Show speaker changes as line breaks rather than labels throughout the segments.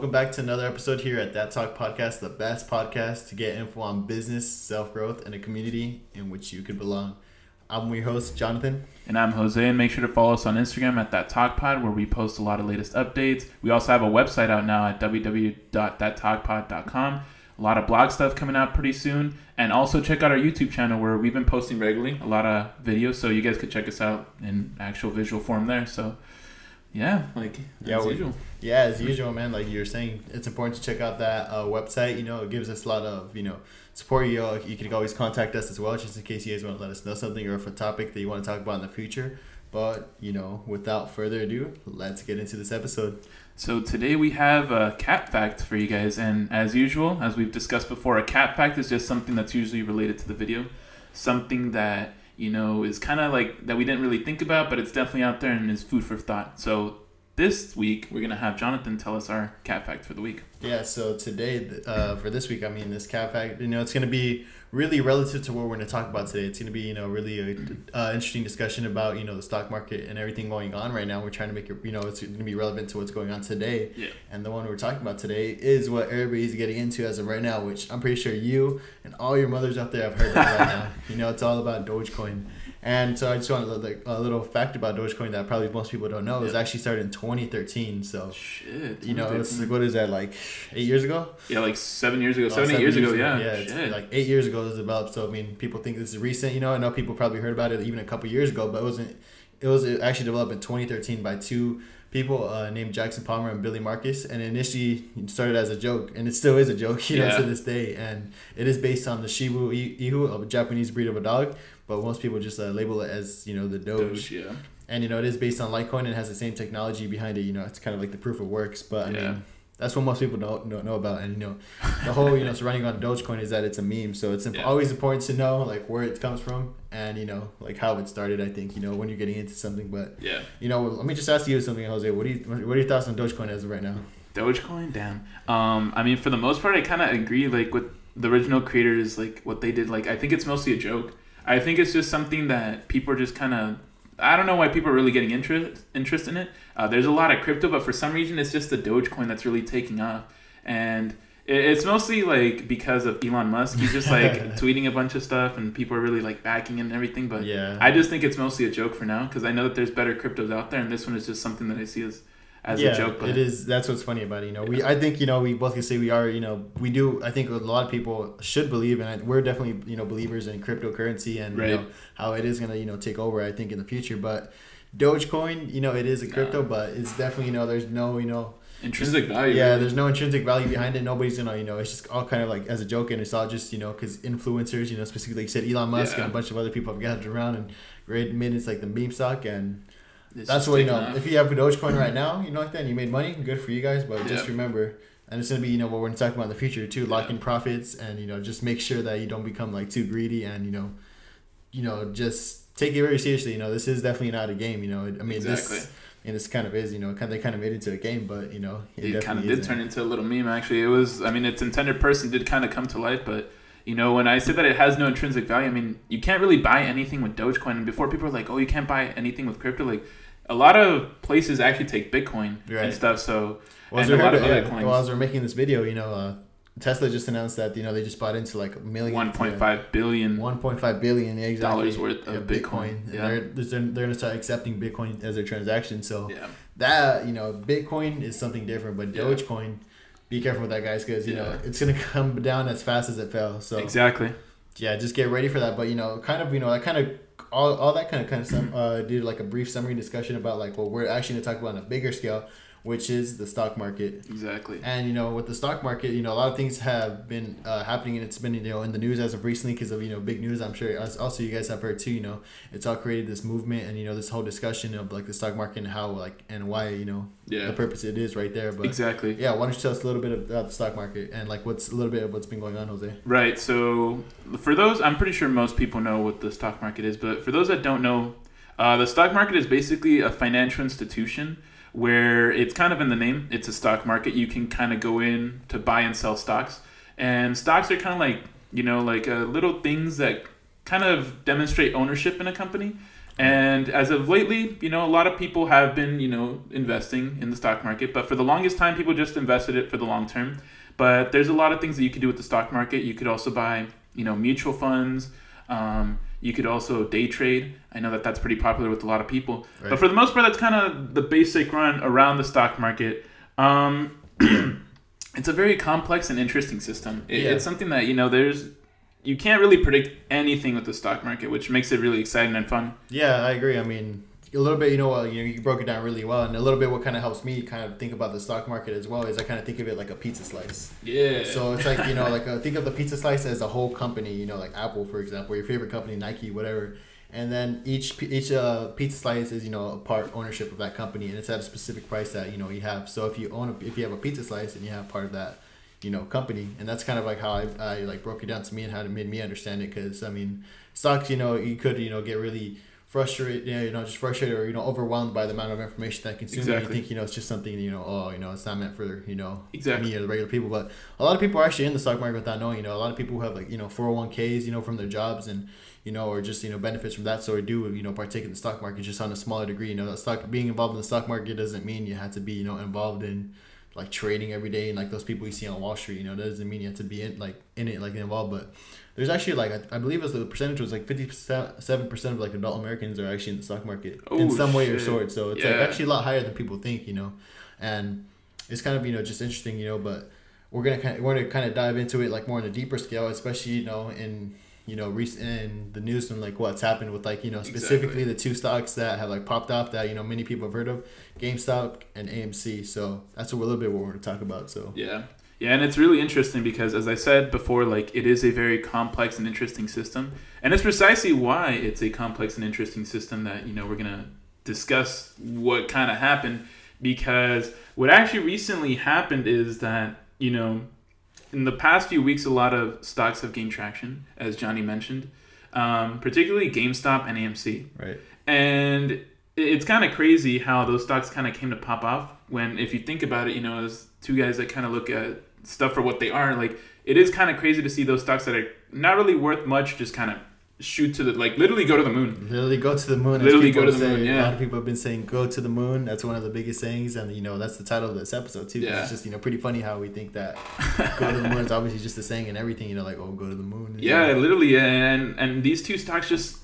Welcome back to another episode here at That Talk Podcast, the best podcast to get info on business, self growth, and a community in which you could belong. I'm your host, Jonathan.
And I'm Jose, and make sure to follow us on Instagram at That Talk Pod, where we post a lot of latest updates. We also have a website out now at www.thattalkpod.com. A lot of blog stuff coming out pretty soon. And also check out our YouTube channel where we've been posting regularly, a lot of videos, so you guys could check us out in actual visual form there. So yeah, like
Yeah,
as
we-
usual.
Yeah, as usual, man. Like you were saying, it's important to check out that uh, website. You know, it gives us a lot of you know support. You know, you can always contact us as well, just in case you guys want to let us know something or if a topic that you want to talk about in the future. But you know, without further ado, let's get into this episode.
So today we have a cat fact for you guys, and as usual, as we've discussed before, a cat fact is just something that's usually related to the video, something that you know is kind of like that we didn't really think about, but it's definitely out there and is food for thought. So this week we're gonna have Jonathan tell us our cat fact for the week.
Yeah, so today, uh, for this week, I mean, this cat fact, you know, it's going to be really relative to what we're going to talk about today. It's going to be, you know, really a uh, interesting discussion about, you know, the stock market and everything going on right now. We're trying to make it, you know, it's going to be relevant to what's going on today.
Yeah.
And the one we're talking about today is what everybody's getting into as of right now, which I'm pretty sure you and all your mothers out there have heard of right now. You know, it's all about Dogecoin. And so I just want to like a little fact about Dogecoin that probably most people don't know. It was
Yeah.
actually started in 2013. So
Shit.
you know, it's like what is that like eight years ago?
yeah, like seven years ago,
Oh,
seven, eight years ago. Yeah.
Yeah,
Shit.
like eight years ago it was developed. So I mean, people think this is recent. You know, I know people probably heard about it even a couple years ago, but it wasn't. It was actually developed in 2013 by two people uh, named Jackson Palmer and Billy Markus, and initially started as a joke, and it still is a joke, you know, to this day. And it is based on the Shiba Inu, a Japanese breed of a dog, but most people just uh, label it as you know the
Doge, yeah.
and you know it is based on Litecoin and has the same technology behind it. You know, it's kind of like the proof of works, but I
Yeah.
mean. That's what most people don't, don't know about, and you know, the whole you know surrounding on Dogecoin is that it's a meme. So it's
Yeah.
always important to know like where it comes from and you know like how it started. I think you know when you're getting into something, but
Yeah.
you know, let me just ask you something, Jose. What do you what are your thoughts on Dogecoin as of right now?
Dogecoin, damn. Um, I mean, for the most part, I kind of agree. Like with the original creators, like what they did. Like I think it's mostly a joke. I think it's just something that people are just kind of. I don't know why people are really getting interest interest in it. Uh, there's a lot of crypto, but for some reason, it's just the Dogecoin that's really taking off, and it, it's mostly like because of Elon Musk. He's just like tweeting a bunch of stuff, and people are really like backing it and everything. But
yeah,
I just think it's mostly a joke for now because I know that there's better cryptos out there, and this one is just something that I see as as
yeah,
a joke. But
it is. That's what's funny about it. You know, we I think you know we both can say we are. You know, we do. I think a lot of people should believe, and we're definitely you know believers in cryptocurrency and
Right.
you know how it is gonna you know take over. I think in the future, but Dogecoin, you know, it is a crypto,
Nah.
but it's definitely you know there's no you know
intrinsic value.
yeah there's no intrinsic value behind it. Nobody's gonna you know it's just all kind of like as a joke, and it's all just you know because influencers, you know, specifically like you said Elon Musk
Yeah.
and a bunch of other people have gathered around and made it's like the meme stock and
It's
that's what you know.
off.
If you have a Dogecoin right now, you know like that, and you made money, good for you guys. But just remember, and it's gonna be you know what we're gonna talk about in the future too, lock in profits, and you know just make sure that you don't become like too greedy, and you know, you know just take it very seriously. You know this is definitely not a game. You know I mean
Exactly.
this. And this kind of is, you know, kind of, they kind of made it into a game, but you know,
it kind of did
isn't.
turn into a little meme. Actually, it was. I mean, its intended person did kind of come to life, but you know, when I say that it has no intrinsic value, I mean you can't really buy anything with Dogecoin. And before people are like, "Oh, you can't buy anything with crypto," like a lot of places actually take Bitcoin
Right.
and stuff. So
Well, as
and a lot of other
yeah,
coins.
well, as we're making this video, you know, uh, Tesla just announced that you know they just bought into like a million,
one point five billion
one point five billion yeah, exactly,
dollars worth of
yeah,
Bitcoin.
And
Yeah.
They're, they're they're gonna start accepting Bitcoin as their transaction. So
Yeah.
that you know, Bitcoin is something different, but. Dogecoin, be careful with that, guys, because you know it's gonna come down as fast as it fell. So
Exactly.
yeah, just get ready for that. But you know, kind of you know, that kind of all, all that kind of kind of some uh, did like a brief summary discussion about like what we're actually gonna talk about on a bigger scale, which is the stock market.
Exactly.
And you know, with the stock market, you know, a lot of things have been uh, happening, and it's been you know in the news as of recently because of you know big news. I'm sure also you guys have heard too. You know, it's all created this movement and you know this whole discussion of like the stock market and how like and why you know
yeah.
the purpose it is right there. But
Exactly.
yeah, why don't you tell us a little bit about the stock market and like what's a little bit of what's been going on, Jose?
Right. So for those, I'm pretty sure most people know what the stock market is, but for those that don't know, uh, the stock market is basically a financial institution where it's kind of in the name. It's a stock market. You can kind of go in to buy and sell stocks, and stocks are kind of like you know like uh, little things that kind of demonstrate ownership in a company. And as of lately, you know, a lot of people have been, you know, investing in the stock market, but for the longest time, people just invested it for the long term. But there's a lot of things that you could do with the stock market. You could also buy, you know, mutual funds. Um, you could also day trade. I know that that's pretty popular with a lot of people. Right. But for the most part, that's kind of the basic run around the stock market. Um, it's a very complex and interesting system. It, yeah. It's something that you know there's you can't really predict anything with the stock market, which makes it really exciting and fun.
Yeah, I agree. I mean, a little bit, you know, uh, you know, you broke it down really well, and a little bit what kind of helps me kind of think about the stock market as well is I kind of think of it like a pizza slice.
Yeah.
So it's like you know, like a, uh, think of the pizza slice as a whole company. You know, like Apple, for example, your favorite company, Nike, whatever. And then each each uh, pizza slice is you know a part ownership of that company, and it's at a specific price that you know you have. So if you own a, if you have a pizza slice and you have part of that you know company and that's kind of like how I, I like broke it down to me and how it made me understand it because i mean stocks you know you could you know get really frustrated yeah, you know just frustrated or you know overwhelmed by the amount of information that consume exactly. you think you know it's just something you know oh you know it's not meant for you know
exactly.
me or the regular people but a lot of people are actually in the stock market without knowing you know a lot of people who have like you know 401ks you know from their jobs and you know or just you know benefits from that so they do you know partake in the stock market just on a smaller degree you know that stock being involved in the stock market doesn't mean you have to be you know involved in like trading every day and like those people you see on Wall Street. You know, that doesn't mean you have to be in like in it like involved. But there's actually like I, I believe as the percentage was like fifty seven percent of like adult Americans are actually in the stock market oh, in some way or sort. So it's yeah. like actually a lot higher than people think. You know, and it's kind of you know just interesting. You know, but we're gonna kind of, we're gonna kind of dive into it like more on a deeper scale, especially you know in you know, recent in the news and like what's happened with like you know specifically exactly. the two stocks that have like popped off that you know many people have heard of, GameStop and AMC. So that's a little bit what we're going to talk about. So
yeah, yeah, and it's really interesting because as I said before, like it is a very complex and interesting system, and it's precisely why it's a complex and interesting system that you know we're gonna discuss what kind of happened because what actually recently happened is that you know in the past few weeks, a lot of stocks have gained traction, as Johnny mentioned, um, particularly GameStop and AMC.
Right.
And it's kind of crazy how those stocks kind of came to pop off when, if you think about it, you know, as two guys that kind of look at stuff for what they are, like it is kind of crazy to see those stocks that are not really worth much just kind of shoot to the like literally go to the moon.
Literally go to the moon.
Literally go to the
say,
moon. Yeah.
A lot of people have been saying go to the moon. That's one of the biggest sayings, and you know that's the title of this episode too. Yeah. It's just you know pretty funny how we think that go to the moon is obviously just a saying and everything. You know, like oh go to the moon.
Yeah, know? literally, and and these two stocks just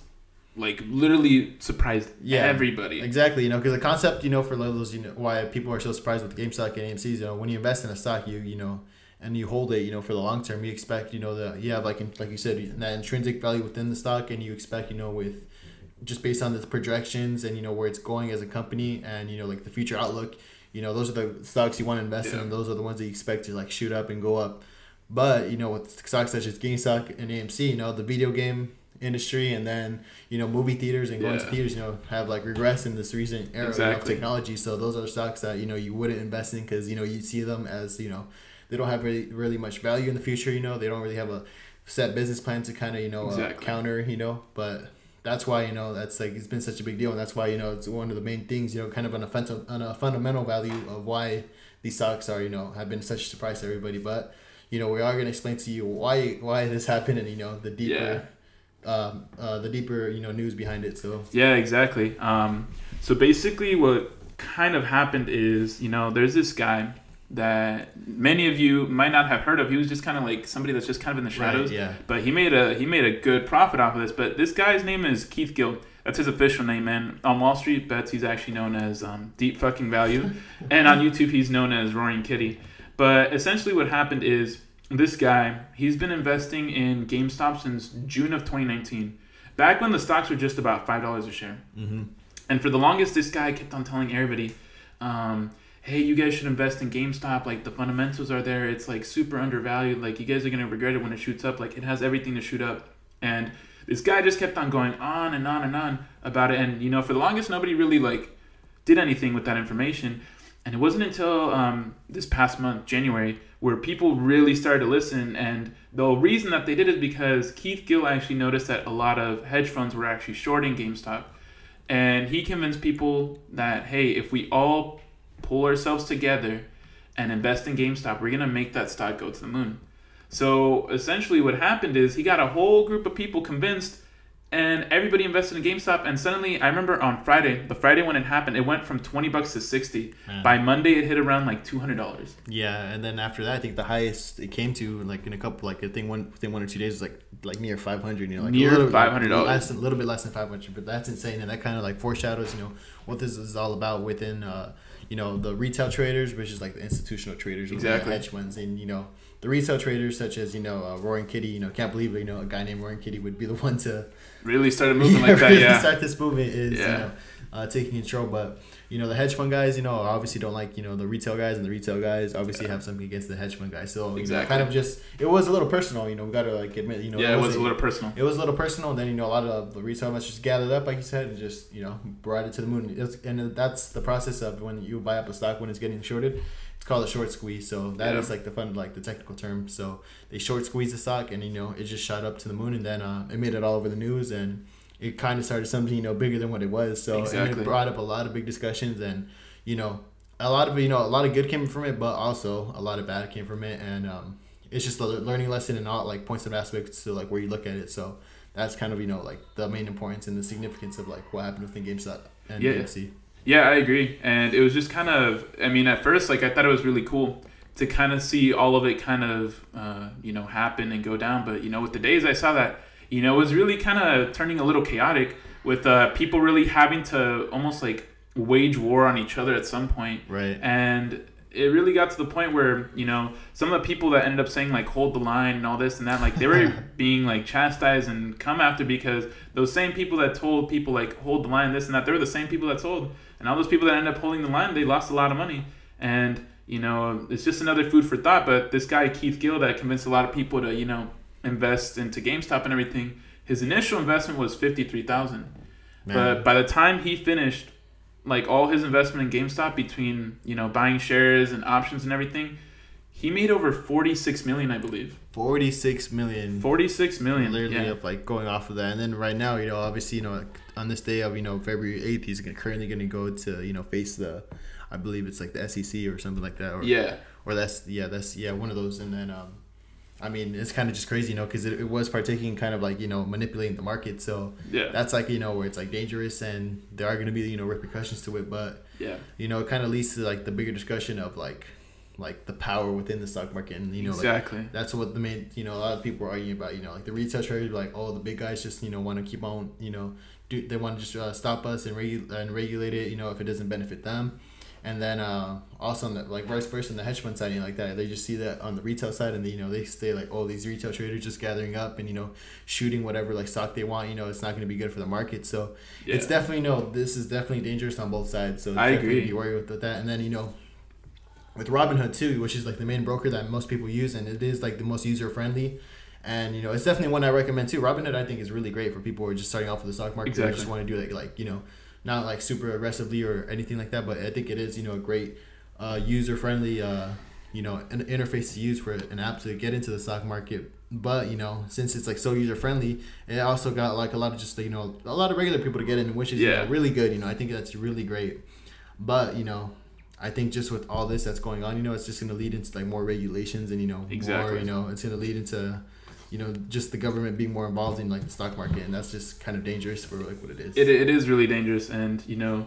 like literally surprised yeah, everybody.
Exactly, you know, because the concept, you know, for those, you know, why people are so surprised with GameStop and AMC's, you know, when you invest in a stock, you you know and you hold it, you know, for the long term, you expect, you know, that you have like like you said that intrinsic value within the stock, and you expect, you know, with just based on the projections and you know where it's going as a company, and you know like the future outlook, you know, those are the stocks you want to invest yeah. in, and those are the ones that you expect to like shoot up and go up. But you know, with stocks such as GameStop and AMC, you know, the video game industry and then you know movie theaters and going yeah. to theaters you know have like regress in this recent era exactly. of technology so those are stocks that you know you wouldn't invest in because you know you see them as you know they don't have really really much value in the future. You know, they don't really have a set business plan to kind of you know uh, exactly. uh, counter. You know, but that's why you know that's like it's been such a big deal, and that's why you know it's one of the main things. You know, kind of an offensive, on a fundamental value of why these stocks are you know have been such a surprise to everybody. But you know, we are going to explain to you why why this happened, and you know the deeper. Yeah. Um, uh, the deeper you know news behind it so
yeah exactly um, so basically what kind of happened is you know there's this guy that many of you might not have heard of. He was just kind of like somebody that's just kind of in the shadows.
Right, yeah.
But he made a he made a good profit off of this. But this guy's name is Keith Gill. That's his official name, and on Wall Street bets he's actually known as um, Deep Fucking Value, and on YouTube he's known as Roaring Kitty. But essentially, what happened is this guy he's been investing in GameStop since June of 2019, back when the stocks were just about five dollars a share.
Mm-hmm.
And for the longest, this guy kept on telling everybody. Um, hey, you guys should invest in GameStop. Like the fundamentals are there. It's like super undervalued. Like you guys are gonna regret it when it shoots up. Like it has everything to shoot up. And this guy just kept on going on and on and on about it. And you know, for the longest, nobody really like did anything with that information. And it wasn't until um, this past month, January, where people really started to listen. And the reason that they did is because Keith Gill actually noticed that a lot of hedge funds were actually shorting GameStop. And he convinced people that, hey, if we all pull ourselves together and invest in GameStop, we're gonna make that stock go to the moon. So essentially, what happened is he got a whole group of people convinced, and everybody invested in GameStop. And suddenly, I remember on Friday, the Friday when it happened, it went from twenty bucks to sixty.
Man.
By Monday, it hit around like two hundred dollars.
Yeah, and then after that, I think the highest it came to like in a couple like I think one within one or two days was like like near five hundred. You know, like
Near $500.
less- a little bit less than five hundred, but that's insane, and that kind of like foreshadows you know what this is all about within uh you know the retail traders, which is like the institutional traders, the
Exactly.
hedge funds, and you know the retail traders such as you know uh, Roaring Kitty. You know, can't believe you know a guy named Roaring Kitty would be the one to
Really started moving like that.
really
Yeah.
start this movement is you know uh, taking control. But you know the hedge fund guys, you know, obviously don't like you know the retail guys, and the retail guys obviously have something against the hedge fund guys. So you know, kind of just it was a little personal. You know, we got to like admit, you know,
Yeah, it was a little personal.
it was a little personal. And then you know a lot of the retail investors gathered up, like you said, and just you know brought it to the moon. It's, and that's the process of when you buy up a stock when it's getting shorted. It's called a short squeeze. So that is
Yeah.
like the fun, like the technical term. So they short squeezed the stock, and you know it just shot up to the moon, and then uh, it made it all over the news, and it kind of started something you know bigger than what it was. So and it brought up a lot of big discussions, and you know a lot of you know a lot of good came from it, but also a lot of bad came from it, and um, it's just a learning lesson and all like points of aspects to like where you look at it. So that's kind of you know like the main importance and the significance of like what happened within GameStop and
Yeah.
AMC.
Yeah, I agree. And it was just kind of, I mean, at first, like, I thought it was really cool to kind of see all of it kind of, uh, you know, happen and go down. But, you know, with the days, I saw that, you know, it was really kind of turning a little chaotic with uh, people really having to almost like wage war on each other at some point.
Right.
And it really got to the point where, you know, some of the people that ended up saying, like, hold the line and all this and that, like, they were being, like, chastised and come after because those same people that told people, like, hold the line, this and that, they were the same people that told. And all those people that ended up holding the line, they lost a lot of money. And, you know, it's just another food for thought. But this guy, Keith Gill, that convinced a lot of people to, you know, invest into GameStop and everything, his initial investment was 53000 but by the time he finished, like all his investment in GameStop between you know buying shares and options and everything, he made over forty six million, I believe.
forty six million.
Forty six million.
Literally
Yeah.
of like going off of that, and then right now, you know, obviously, you know, on this day of you know February eighth, he's currently going to go to you know face the, I believe it's like the SEC or something like that, or
Yeah.
or that's yeah that's yeah one of those, and then um, I mean it's kind of just crazy, you know, because it, it was partaking kind of like you know manipulating the market, so
Yeah.
that's like you know where it's like dangerous, and there are going to be you know repercussions to it, but
Yeah.
you know it kind of leads to like the bigger discussion of like like the power within the stock market, and you know like
exactly.
that's what the main you know a lot of people are arguing about you know like the retail traders like oh the big guys just you know want to keep on you know do they want to just uh, stop us and regu- and regulate it you know if it doesn't benefit them and then uh, also on the like vice versa on the hedge fund side you know, like that they just see that on the retail side and they, you know they stay like oh these retail traders just gathering up and you know shooting whatever like stock they want you know it's not going to be good for the market so
Yeah.
it's definitely no this is definitely dangerous on both sides so it's
I
definitely
agree.
be worried with, with that and then you know with Robinhood too, which is like the main broker that most people use, and it is like the most user friendly. And you know, it's definitely one I recommend too. Robinhood, I think, is really great for people who are just starting off with the stock market. Or
Exactly.
just want to do it like you know, not like super aggressively or anything like that. But I think it is you know a great uh, user friendly uh, you know an interface to use for an app to get into the stock market. But you know, since it's like so user friendly, it also got like a lot of just you know a lot of regular people to get in, which is you know,
Yeah.
really good. You know, I think that's really great. But you know, I think just with all this that's going on, you know, it's just going to lead into like more regulations and you know more. You know, it's going to lead into you know just the government being more involved in like the stock market, and that's just kind of dangerous for like what it is.
It, it is really dangerous, and you know,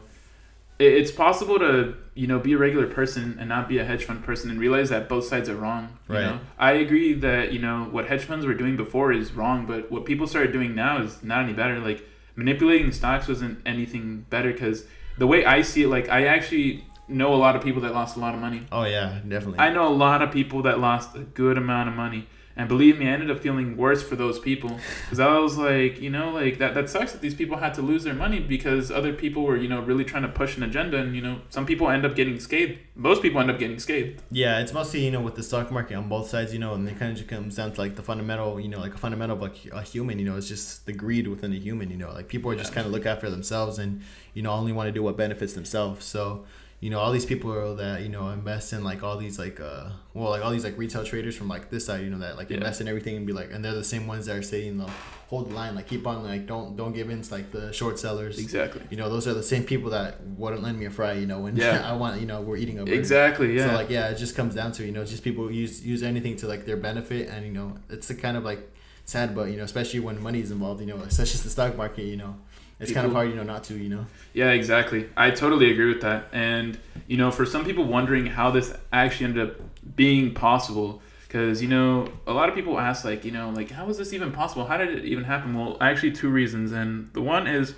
it, it's possible to you know be a regular person and not be a hedge fund person and realize that both sides are wrong. You
Right.
know, I agree that you know what hedge funds were doing before is wrong, but what people started doing now is not any better. Like manipulating the stocks wasn't anything better because the way I see it, like I actually know a lot of people that lost a lot of money.
oh yeah, definitely.
I know a lot of people that lost a good amount of money. And believe me, I ended up feeling worse for those people because I was like, you know, like that, that sucks that these people had to lose their money because other people were, you know, really trying to push an agenda. And, you know, some people end up getting scathed. Most people end up getting scathed.
Yeah, it's mostly you know with the stock market on both sides, you know, and it kind of just comes down to like the fundamental, you know, like a fundamental of like a human, you know, it's just the greed within a human, you know, like people are just
Yeah.
kind of look after themselves and you know only want to do what benefits themselves. So you know all these people that you know invest in like all these like uh well like all these like retail traders from like this side, you know, that like
Yeah.
invest in everything and be like, and they're the same ones that are saying the hold the line, like keep on like don't don't give in to like the short sellers.
Exactly.
You know, those are the same people that wouldn't lend me a fry. You know, when
Yeah.
I want, you know, we're eating a burger.
Exactly. Yeah.
So like yeah, it just comes down to you know just people use use anything to like their benefit and you know it's a kind of like sad, but you know, especially when money is involved, you know, such as the stock market, you know, it's kind of hard, you know, not to, you know.
Yeah, exactly. I totally agree with that. And you know, for some people wondering how this actually ended up being possible, because you know, a lot of people ask like, you know, like how was this even possible? How did it even happen? Well, actually, two reasons. And the one is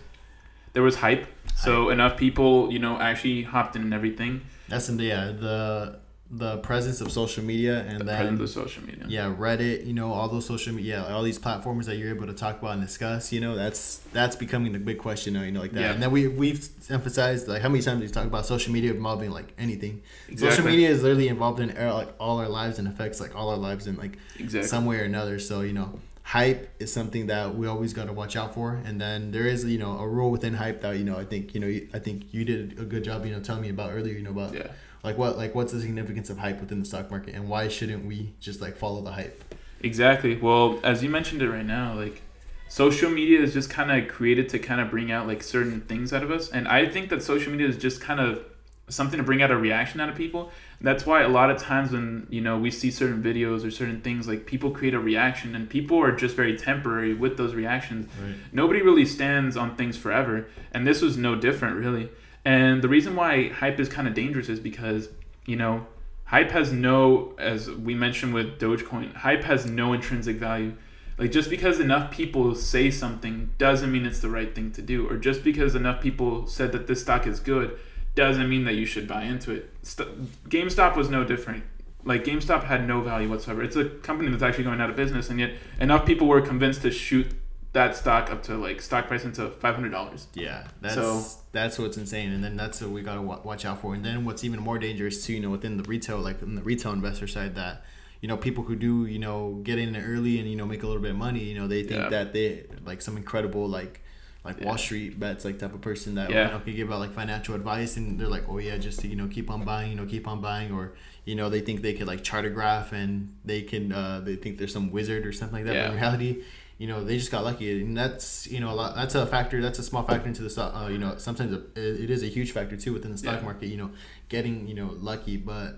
there was hype, so enough people, you know, actually hopped in and everything.
That's in the yeah the the presence of social media and
The
then
presence of social media.
yeah Reddit, you know, all those social media, yeah, all these platforms that you're able to talk about and discuss, you know, that's that's becoming the big question now, you know, like that.
Yeah.
And then we we've emphasized like how many times we've talked about social media involving like anything.
Exactly.
Social media is literally involved in like all our lives and affects like all our lives in like
Exactly.
some way or another. So you know, hype is something that we always got to watch out for. And then there is you know a rule within hype that you know I think you know I think you did a good job you know telling me about earlier. You know about
yeah.
Like what like what's the significance of hype within the stock market and why shouldn't we just like follow the hype?
Exactly. Well, as you mentioned it right now, like social media is just kind of created to kind of bring out like certain things out of us, and I think that social media is just kind of something to bring out a reaction out of people. That's why a lot of times when you know we see certain videos or certain things, like people create a reaction, and people are just very temporary with those reactions.
Right.
Nobody really stands on things forever, and this was no different, really. And the reason why hype is kind of dangerous is because you know hype has no as we mentioned with dogecoin hype has no intrinsic value. Like just because enough people say something doesn't mean it's the right thing to do or just because enough people said that this stock is good doesn't mean that you should buy into it. St- gamestop was no different. Like gamestop had no value whatsoever. It's a company that's actually going out of business and yet enough people were convinced to shoot that stock up to like stock price into $500
Yeah, that's
So-
that's what's insane, and then that's what we gotta wa- watch out for. And then what's even more dangerous too, you know, within the retail, like in the retail investor side, that you know people who do you know get in early and you know make a little bit of money, you know, they think
Yeah.
that they like some incredible like like
Yeah.
Wall Street bets, like type of person that
Yeah.
you know can give out like financial advice, and they're like, oh yeah, just to, you know keep on buying, you know, keep on buying, or you know they think they could like chart a graph and they can uh, they think there's some wizard or something like that. But in reality, you know they just got lucky and that's you know a lot that's a factor that's a small factor into the stock uh, you know sometimes it, it is a huge factor too within the stock
Yeah.
market you know getting you know lucky but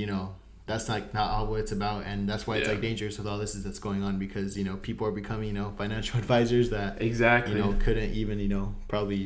you know that's like not all what it's about and that's why it's
Yeah.
like dangerous with all this is that's going on because you know people are becoming you know financial advisors that
exactly
you know couldn't even you know probably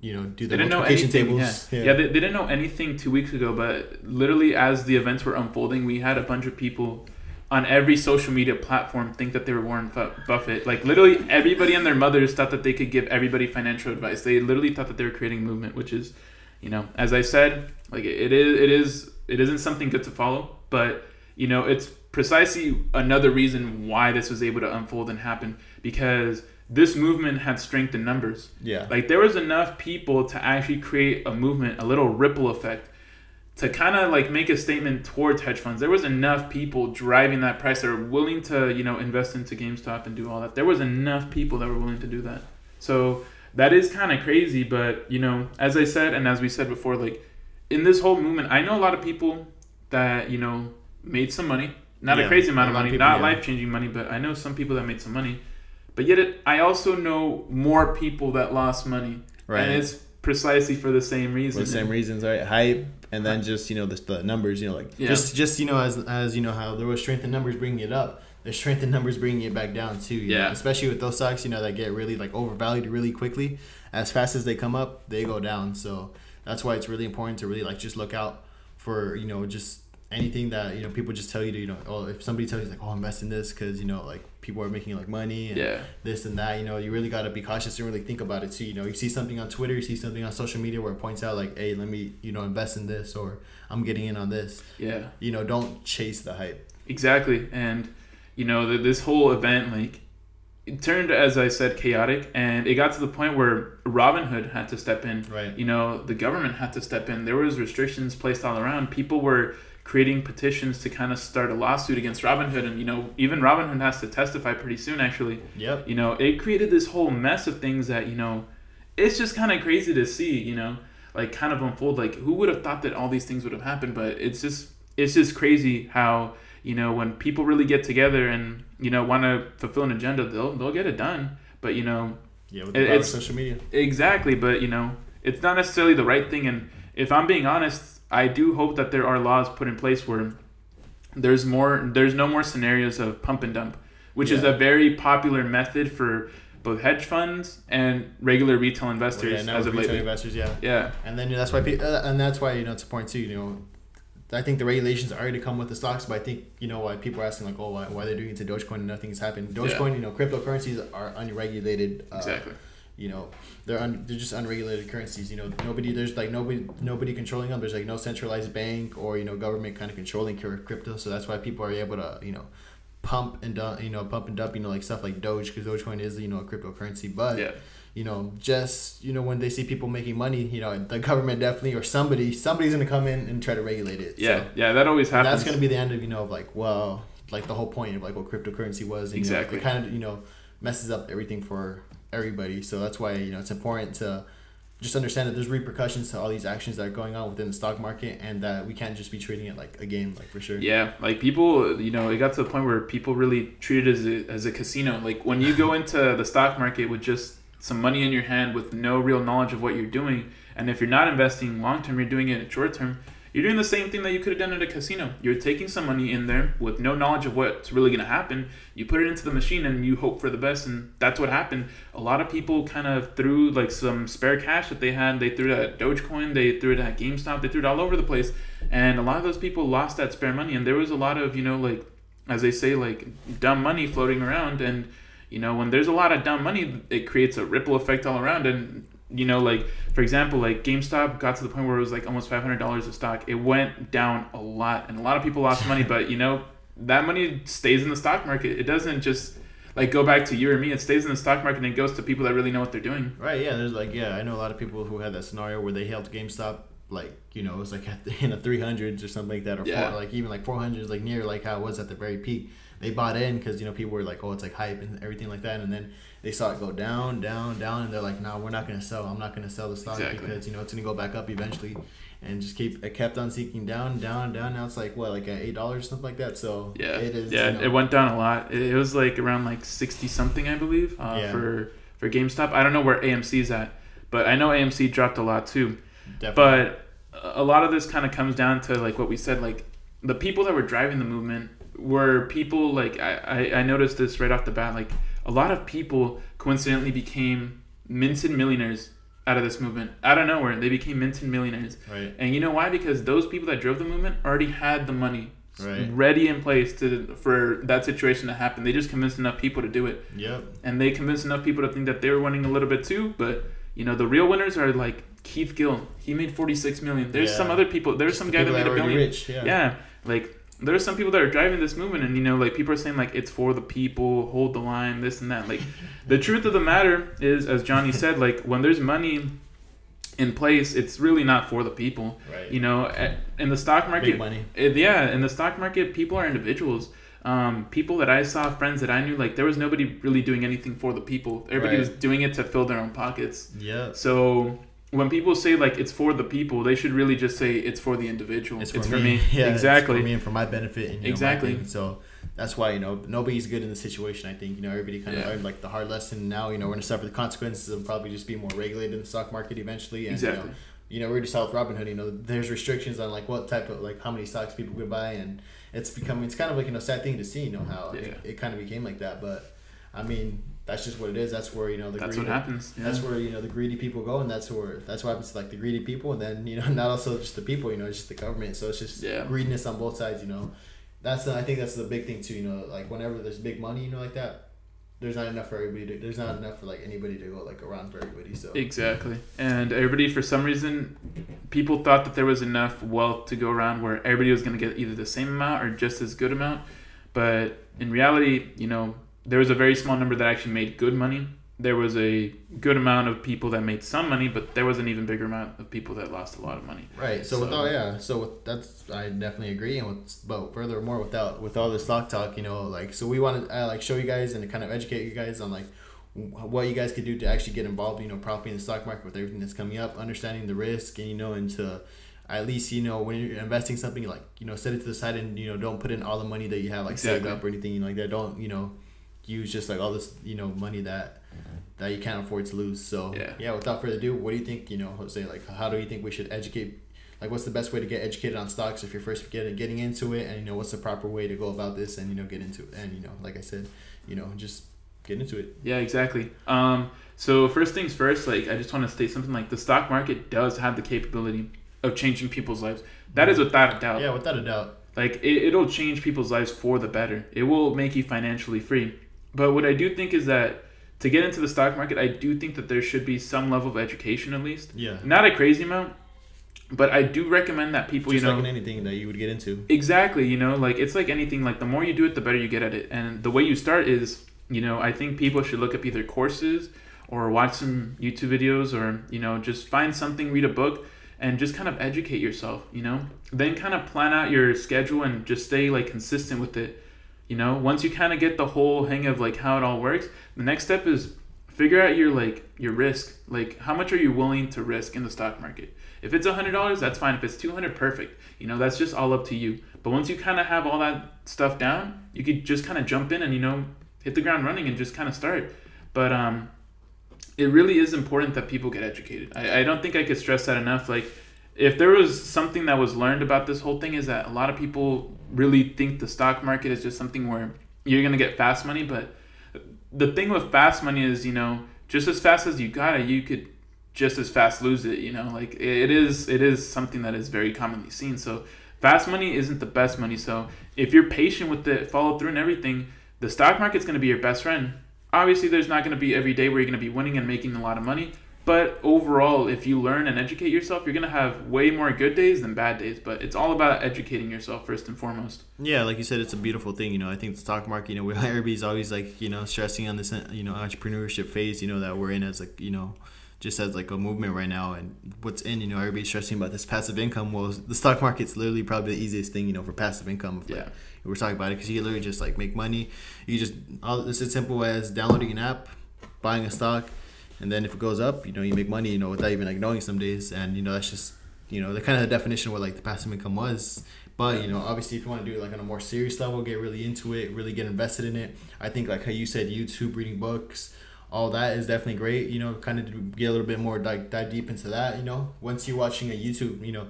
you know do the
didn't
multiplication tables
Yeah, yeah. they, they didn't know anything two weeks ago, but literally as the events were unfolding, we had a bunch of people on every social media platform think that they were Warren Buffett. Like literally everybody and their mothers thought that they could give everybody financial advice. They literally thought that they were creating movement, which is, you know, as I said, like it is, it is, it isn't something good to follow, but you know, it's precisely another reason why this was able to unfold and happen because this movement had strength in numbers.
yeah
Like there was enough people to actually create a movement, a little ripple effect, to kind of like make a statement towards hedge funds. There was enough people driving that price that were willing to, you know, invest into GameStop and do all that. There was enough people that were willing to do that. So that is kind of crazy, but you know, as I said and as we said before, like in this whole movement, I know a lot of people that you know made some money. Not
Yeah,
a crazy amount
a
of money,
people,
not
yeah.
life changing money, but I know some people that made some money. But yet, it, I also know more people that lost money,
right
and it's precisely for the same reason.
for the same reasons right hype and then just you know the, the numbers you know like
Yeah.
just just you know as as you know how there was strength in numbers bringing it up there's strength in numbers bringing it back down too you know?
Yeah.
especially with those stocks you know that get really like overvalued really quickly as fast as they come up they go down so that's why it's really important to really like just look out for you know just anything that you know people just tell you to you know oh if somebody tells you like oh invest in this because you know like people are making like money and
Yeah,
this and that. You know, you really got to be cautious and really think about it too. You know, you see something on Twitter, you see something on social media where it points out like, hey, let me, you know, invest in this or I'm getting in on this.
yeah,
You know, don't chase the hype.
exactly. And you know, the, this whole event, like, it turned as I said chaotic, and it got to the point where Robinhood had to step in.
Right.
You know, the government had to step in. There was restrictions placed all around. People were creating petitions to kind of start a lawsuit against Robinhood, and you know, even Robinhood has to testify pretty soon, actually.
Yep.
you know it created this whole mess of things that you know it's just kind of crazy to see you know like kind of unfold like who would have thought that all these things would have happened but it's just it's just crazy how you know when people really get together and you know want to fulfill an agenda they'll they'll get it done but you know
Yeah. With the
It-
power of
it's-
social media.
exactly but you know it's not necessarily the right thing and if i'm being honest i do hope that there are laws put in place where there's more there's no more scenarios of pump and dump which is a very popular method for both hedge funds and regular retail investors
Yeah,
as of
retail
lately.
investors, yeah.
Yeah,
And then that's why, pe- uh, and that's why you know it's important too. You know, I think the regulations are already come with the stocks, but I think you know why people are asking like, oh, why, why they're doing it to Dogecoin and nothing's happened. Dogecoin, you know, cryptocurrencies are unregulated. Uh,
exactly.
You know, they're un- they're just unregulated currencies. You know, nobody there's like nobody nobody controlling them. There's like no centralized bank or you know government kind of controlling crypto. So that's why people are able to you know pump and dump, you know pump and dump you know like stuff like Doge because Dogecoin is you know a cryptocurrency, but
Yeah,
you know, just you know, when they see people making money, you know, the government definitely or somebody, somebody's gonna come in and try to regulate it.
yeah,
So,
yeah. That always happens.
that's gonna be the end of you know, of like well, like the whole point of like what cryptocurrency was. And,
Exactly.
You know, it kind of you know messes up everything for everybody. So that's why you know it's important to just understand that there's repercussions to all these actions that are going on within the stock market, and that we can't just be treating it like a game, like for sure.
Yeah, like people, you know, it got to the point where people really treat it as a, as a casino. Like when you go into the stock market with just some money in your hand with no real knowledge of what you're doing, and if you're not investing long term, you're doing it short term, you're doing the same thing that you could have done at a casino. You're taking some money in there with no knowledge of what's really going to happen. You put it into the machine and you hope for the best, and that's what happened. A lot of people kind of threw like some spare cash that they had. They threw it at Dogecoin, they threw it at GameStop, they threw it all over the place, and a lot of those people lost that spare money. And there was a lot of you know like as they say like dumb money floating around, and you know when there's a lot of dumb money, it creates a ripple effect all around, and you know like for example like GameStop got to the point where it was like almost five hundred dollars a stock. It went down a lot, and a lot of people lost money, but you know that money stays in the stock market. It doesn't just like go back to you or me. It stays in the stock market and it goes to people that really know what they're doing.
Right. Yeah. There's like yeah, I know a lot of people who had that scenario where they held GameStop like you know it was like at the, in the three hundreds or something like that, or
Yeah.
four, like even like four hundreds, like near like how it was at the very peak. They bought in because you know people were like, oh, it's like hype and everything like that, and then they saw it go down, down, down, and they're like, no, we're not gonna sell. I'm not gonna sell the stock
Exactly.
because you know it's gonna go back up eventually, and just keep it kept on seeking down, down, down. Now it's like what like at eight dollars something like that. So
Yeah,
it is.
yeah,
you know,
it went down a lot. It, it was like around like sixty something, I believe, uh,
Yeah.
for for GameStop. I don't know where AMC's at, but I know AMC dropped a lot too.
definitely.
But a lot of this kind of comes down to like what we said, like the people that were driving the movement were people like I, I, I noticed this right off the bat. Like a lot of people coincidentally became minted millionaires out of this movement. Out of nowhere, they became minted millionaires.
right,
And you know why? Because those people that drove the movement already had the money
Right.
ready in place to for that situation to happen. They just convinced enough people to do it,
yep,
and they convinced enough people to think that they were winning a little bit too. But you know, the real winners are like Keith Gill. He made forty six million. There's
Yeah.
some other people. There's some guy that made a billion.
rich. Yeah.
Yeah, like there's some people that are driving this movement, and you know, like people are saying like it's for the people, hold the line, this and that. Like the truth of the matter is, as Johnny said, like when there's money in place, it's really not for the people.
Right.
You know, at- in the stock market, it- yeah, in the stock market, people are individuals. Um, people that I saw, friends that I knew, like there was nobody really doing anything for the people. Everybody
Right.
was doing it to fill their own pockets.
Yeah.
So when people say like it's for the people, they should really just say it's for the individual.
It's
It's,
for,
for,
me.
me.
Yeah,
exactly.
It's for me and for my benefit. And, you know,
Exactly.
So that's why you know nobody's good in the situation. I think you know everybody kind of
Yeah.
learned like the hard lesson. Now you know we're gonna suffer the consequences of probably just being more regulated in the stock market eventually. And,
Exactly.
You know, you know, we already saw with Robinhood. You know, there's restrictions on like what type of like how many stocks people could buy, and it's becoming it's kind of like you know sad thing to see. You know how
Yeah.
it, it kind of became like that, but I mean that's just what it is. That's where you know the
That's
greed
what happens. Yeah.
that's where you know the greedy people go, and that's where that's what happens to like the greedy people, and then you know not also just the people, you know, it's just the government. So it's just
Yeah.
greediness on both sides, you know. That's the, I think that's the big thing too, you know, like whenever there's big money, you know, like that, there's not enough for everybody. To, there's not enough for like anybody to go like around for everybody. So
Exactly. And everybody, for some reason, people thought that there was enough wealth to go around where everybody was going to get either the same amount or just as good amount. But in reality, you know, there was a very small number that actually made good money. There was a good amount of people that made some money, but there was an even bigger amount of people that lost a lot of money.
Right. So, with all yeah, so with, that's I definitely agree, and with but furthermore without with all this stock talk, you know, like so we want to uh, like show you guys and kind of educate you guys on like what you guys could do to actually get involved, you know, properly in the stock market with everything that's coming up, understanding the risk, and you know, and to at least you know when you're investing something like you know set it to the side and you know don't put in all the money that you have like saved up or anything you know, like that. Don't you know use just like all this you know money that that you can't afford to lose. So
Yeah.
yeah, without further ado, what do you think? You know, Jose, like how do you think we should educate like what's the best way to get educated on stocks if you're first getting getting into it, and you know what's the proper way to go about this, and you know get into it, and you know like I said, you know just get into it.
Yeah, exactly. Um, so first things first, like I just want to state something like the stock market does have the capability of changing people's lives. That is without a doubt.
Yeah, without a doubt.
Like it, it'll change people's lives for the better. It will make you financially free. But what I do think is that to get into the stock market, I do think that there should be some level of education at least.
Yeah.
Not a crazy amount, but I do recommend that people,
Just
you know,
like in anything that you would get into.
Exactly, you know, like it's like anything, like the more you do it, the better you get at it. And the way you start is, you know, I think people should look up either courses or watch some YouTube videos or, you know, just find something, read a book and just kind of educate yourself, you know? Then kind of plan out your schedule and just stay like consistent with it. You know, once you kind of get the whole hang of like how it all works, the next step is figure out your like your risk. Like how much are you willing to risk in the stock market? If it's a hundred dollars, that's fine. If it's two hundred, perfect. You know, that's just all up to you. But once you kind of have all that stuff down, you could just kind of jump in and you know hit the ground running and just kind of start. But um, it really is important that people get educated. I, I don't think I could stress that enough. Like, if there was something that was learned about this whole thing, is that a lot of people really think the stock market is just something where you're gonna get fast money. But the thing with fast money is, you know, just as fast as you got it, you could just as fast lose it. You know, like it is it is something that is very commonly seen. So fast money isn't the best money. So if you're patient with it, follow through and everything, the stock market's gonna be your best friend obviously there's not to be every day where you're to be winning and making a lot of money but overall if you learn and educate yourself you're going to have way more good days than bad days but it's all about educating yourself first and foremost
Yeah, like you said, it's a beautiful thing. You know, I think the stock market. You know, everybody's always like, you know, stressing on this, you know, entrepreneurship phase. You know, that we're in as like, you know, just as like a movement right now. And what's in, you know, everybody's stressing about this passive income. Well, the stock market's literally probably the easiest thing, you know, for passive income. If, like,
Yeah.
we're talking about it because you literally just like make money. You just all it's as simple as downloading an app, buying a stock, and then if it goes up, you know, you make money. You know, without even like knowing some days. And you know, that's just you know the kind of the definition of what like the passive income was. But you know, obviously, if you want to do it like on a more serious level, get really into it, really get invested in it. I think like how you said, YouTube, reading books, all that is definitely great. You know, kind of get a little bit more like dive deep into that. You know, once you're watching a YouTube, you know,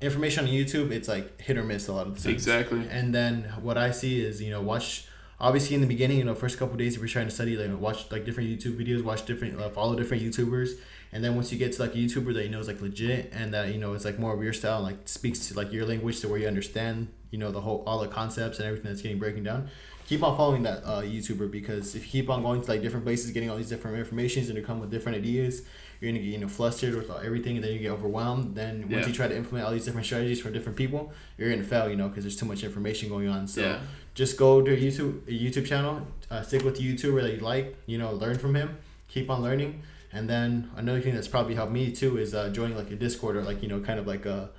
information on YouTube, it's like hit or miss a lot of the times.
Exactly.
And then what I see is you know watch. Obviously, in the beginning, you know, first couple days, if you're trying to study, like watch like different YouTube videos, watch different, uh, follow different YouTubers, and then once you get to like a YouTuber that you know is like legit and that you know it's like more of your style, and, like speaks to like your language to where you understand, you know, the whole all the concepts and everything that's getting breaking down. Keep on following that uh, YouTuber because if you keep on going to like different places, getting all these different informations and to come with different ideas, you're gonna get you know flustered with everything, and then you get overwhelmed. Then once
Yeah.
you try to implement all these different strategies for different people, you're gonna fail, you know, because there's too much information going on. So
Yeah.
Just go to a YouTube a YouTube channel, uh, stick with the YouTuber that you like, you know, learn from him, keep on learning. And then another thing that's probably helped me too is uh, joining like a Discord or like you know kind of like a,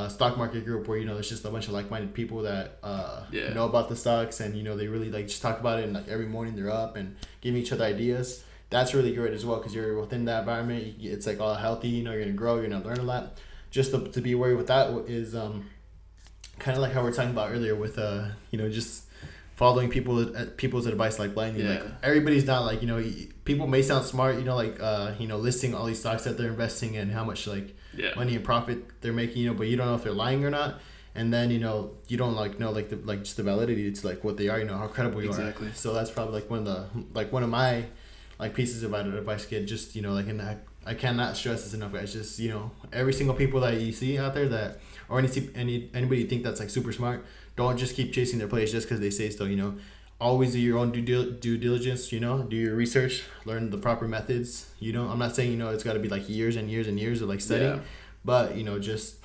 a stock market group where you know there's just a bunch of like-minded people that uh,
Yeah.
know about the stocks and you know they really like just talk about it and like every morning they're up and giving each other ideas. That's really great as well because you're within that environment. It's like all healthy. You know, you're gonna grow. You're gonna learn a lot. Just to, to be aware with that is um, kind of like how we are talking about earlier with uh you know just following people uh, people's advice like blindly like everybody's not like you know people may sound smart you know like uh you know listing all these stocks that they're investing in how much like
Yeah.
money and profit they're making you know but you don't know if they're lying or not and then you know you don't like know like the like just the validity to like what they are you know how credible you
Exactly.
are so that's probably like one of the like one of my like pieces of advice kid just you know like in I, I cannot stress this enough guys. Just you know every single people that you see out there that or any any anybody you think that's like super smart don't just keep chasing their plays just because they say so you know? Always do your own due, due diligence you know? Do your research learn the proper methods you know? I'm not saying you know it's got to be like years and years and years of like studying
Yeah.
but you know just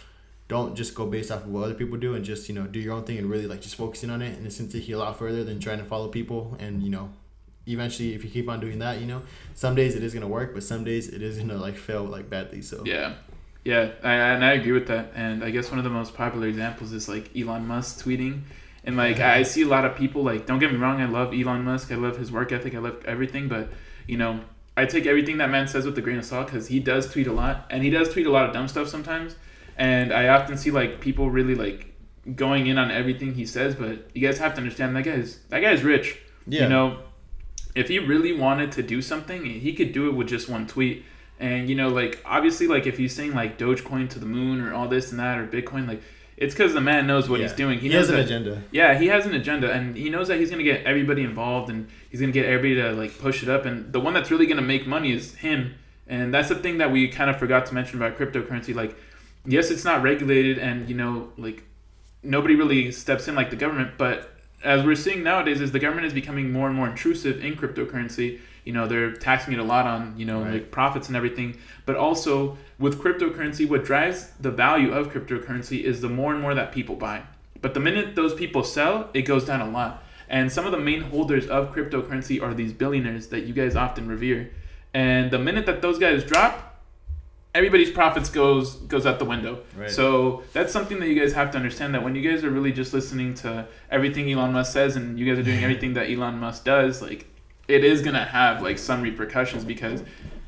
don't just go based off of what other people do and just you know do your own thing and really like just focusing on it. And it's gonna take you a lot further than trying to follow people and you know eventually if you keep on doing that you know some days it is gonna work but some days it is gonna like fail like badly so
Yeah, yeah, I, and I agree with that. And I guess one of the most popular examples is like Elon Musk tweeting, and like I see a lot of people like. Don't get me wrong, I love Elon Musk. I love his work ethic. I love everything, but you know, I take everything that man says with a grain of salt because he does tweet a lot, and he does tweet a lot of dumb stuff sometimes. And I often see like people really like going in on everything he says, but you guys have to understand that guy's that guy's rich.
yeah
You know, if he really wanted to do something, he could do it with just one tweet. And you know, like obviously, like if he's saying like Dogecoin to the moon or all this and that or Bitcoin, like it's because the man knows what
Yeah.
he's doing.
He,
knows
has an
that,
agenda.
Yeah, he has an agenda, and he knows that he's gonna get everybody involved, and he's gonna get everybody to like push it up. And the one that's really gonna make money is him. And that's the thing that we kind of forgot to mention about cryptocurrency. Like, yes, it's not regulated, and you know, like nobody really steps in like the government. But as we're seeing nowadays, is the government is becoming more and more intrusive in cryptocurrency. You know, they're taxing it a lot on you know
Right.
like profits and everything. But also with cryptocurrency, what drives the value of cryptocurrency is the more and more that people buy. But the minute those people sell, it goes down a lot. And some of the main holders of cryptocurrency are these billionaires that you guys often revere. And the minute that those guys drop, everybody's profits goes goes out the window.
Right.
So that's something that you guys have to understand that when you guys are really just listening to everything Elon Musk says and you guys are doing everything that Elon Musk does, like it is gonna have like some repercussions because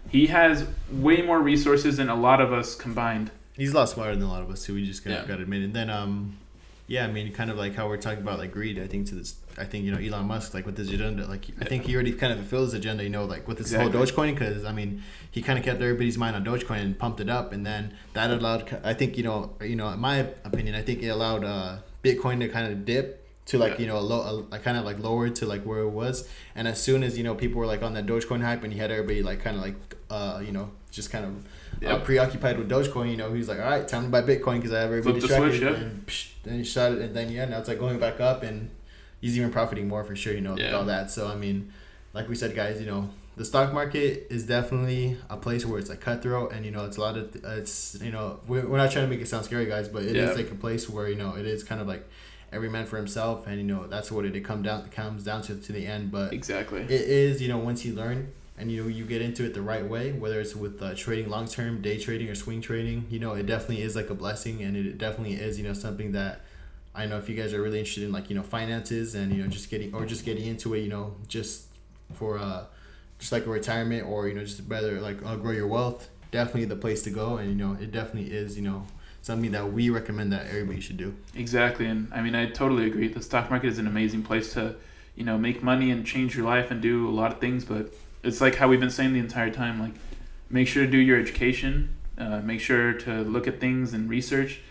he has way more resources than a lot of us combined.
He's a lot smarter than a lot of us too. We just gotta,
Yeah.
gotta admit it. And then um, yeah, I mean, kind of like how we're talking about like greed. I think to this, I think you know Elon Musk like with his agenda, like I think he already kind of fulfilled his agenda. You know, like with this
Exactly.
whole Dogecoin, because I mean, he kind of kept everybody's mind on Dogecoin and pumped it up, and then that allowed. I think you know, you know, in my opinion, I think it allowed uh, Bitcoin to kind of dip to like
Yeah.
you know a low, a, kind of like lower to like where it was. And as soon as you know people were like on that Dogecoin hype, and he had everybody like kind of like uh, you know just kind of uh, preoccupied with Dogecoin, you know, he's like, all right, time to buy Bitcoin because I have everybody
Flip the
distracted.
switch, yeah.
And psh, then he shot it, and then yeah, now it's like going back up, and he's even profiting more for sure, you know, with
Yeah.
all that. So I mean, like we said, guys, you know, the stock market is definitely a place where it's like cutthroat, and you know, it's a lot of it's you know, we're, we're not trying to make it sound scary, guys, but it is
Yeah.
like a place where you know it is kind of like every man for himself, and you know that's what it, it come down comes down to to the end, but
Exactly.
it is you know once you learn and you know you get into it the right way whether it's with uh, trading long term day trading or swing trading you know it definitely is like a blessing and it definitely is you know something that i know if you guys are really interested in like you know finances and you know just getting or just getting into it you know just for uh just like a retirement or you know just rather like uh, grow your wealth definitely the place to go and you know it definitely is you know something that we recommend that everybody should do
Exactly, and I mean I totally agree. The stock market is an amazing place to, you know, make money and change your life and do a lot of things. But it's like how we've been saying the entire time. Like, make sure to do your education. Uh, make sure to look at things and research.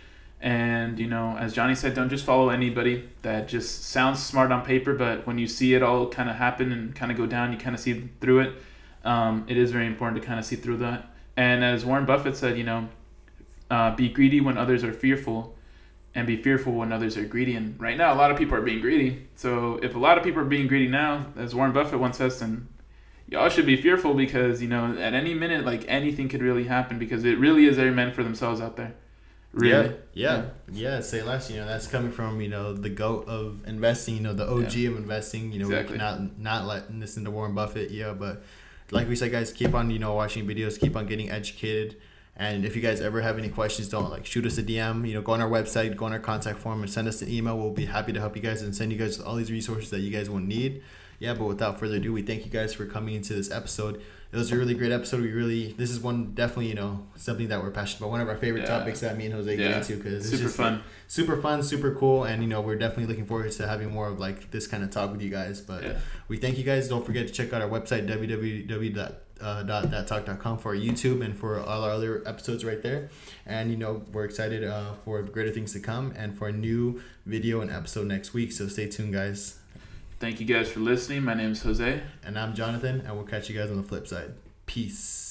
And you know, as Johnny said, don't just follow anybody that just sounds smart on paper, but when you see it all kind of happen and kind of go down, you kind of see through it. Um, it is very important to kind of see through that. And as Warren Buffett said, you know, uh, be greedy when others are fearful and be fearful when others are greedy. And right now, a lot of people are being greedy. So if a lot of people are being greedy now, as Warren Buffett once says, then y'all should be fearful because you know at any minute, like anything could really happen because it really is every man for themselves out there. Really.
Yeah, yeah, yeah. Say less. You know, that's coming from you know the goat of investing. You know, the OG of investing. You know,
Exactly.
we not not letting listen to Warren Buffett. Yeah, but like we said, guys, keep on you know watching videos, keep on getting educated. And if you guys ever have any questions, don't like shoot us a DM. You know, go on our website, go on our contact form, and send us an email. We'll be happy to help you guys and send you guys all these resources that you guys will need. Yeah, but without further ado, we thank you guys for coming into this episode. It was a really great episode. We really, this is one definitely, you know, something that we're passionate about. One of our favorite
Yeah.
topics that me and Jose get into because it's
Super
just
fun.
super fun, super cool, and you know we're definitely looking forward to having more of like this kind of talk with you guys. But
Yeah.
we thank you guys. Don't forget to check out our website www.thattalk.com for our YouTube and for all our other episodes right there. And you know we're excited uh, for greater things to come and for a new video and episode next week. So stay tuned, guys.
Thank you guys for listening. My name is Jose.
And I'm Jonathan, and we'll catch you guys on the flip side. Peace.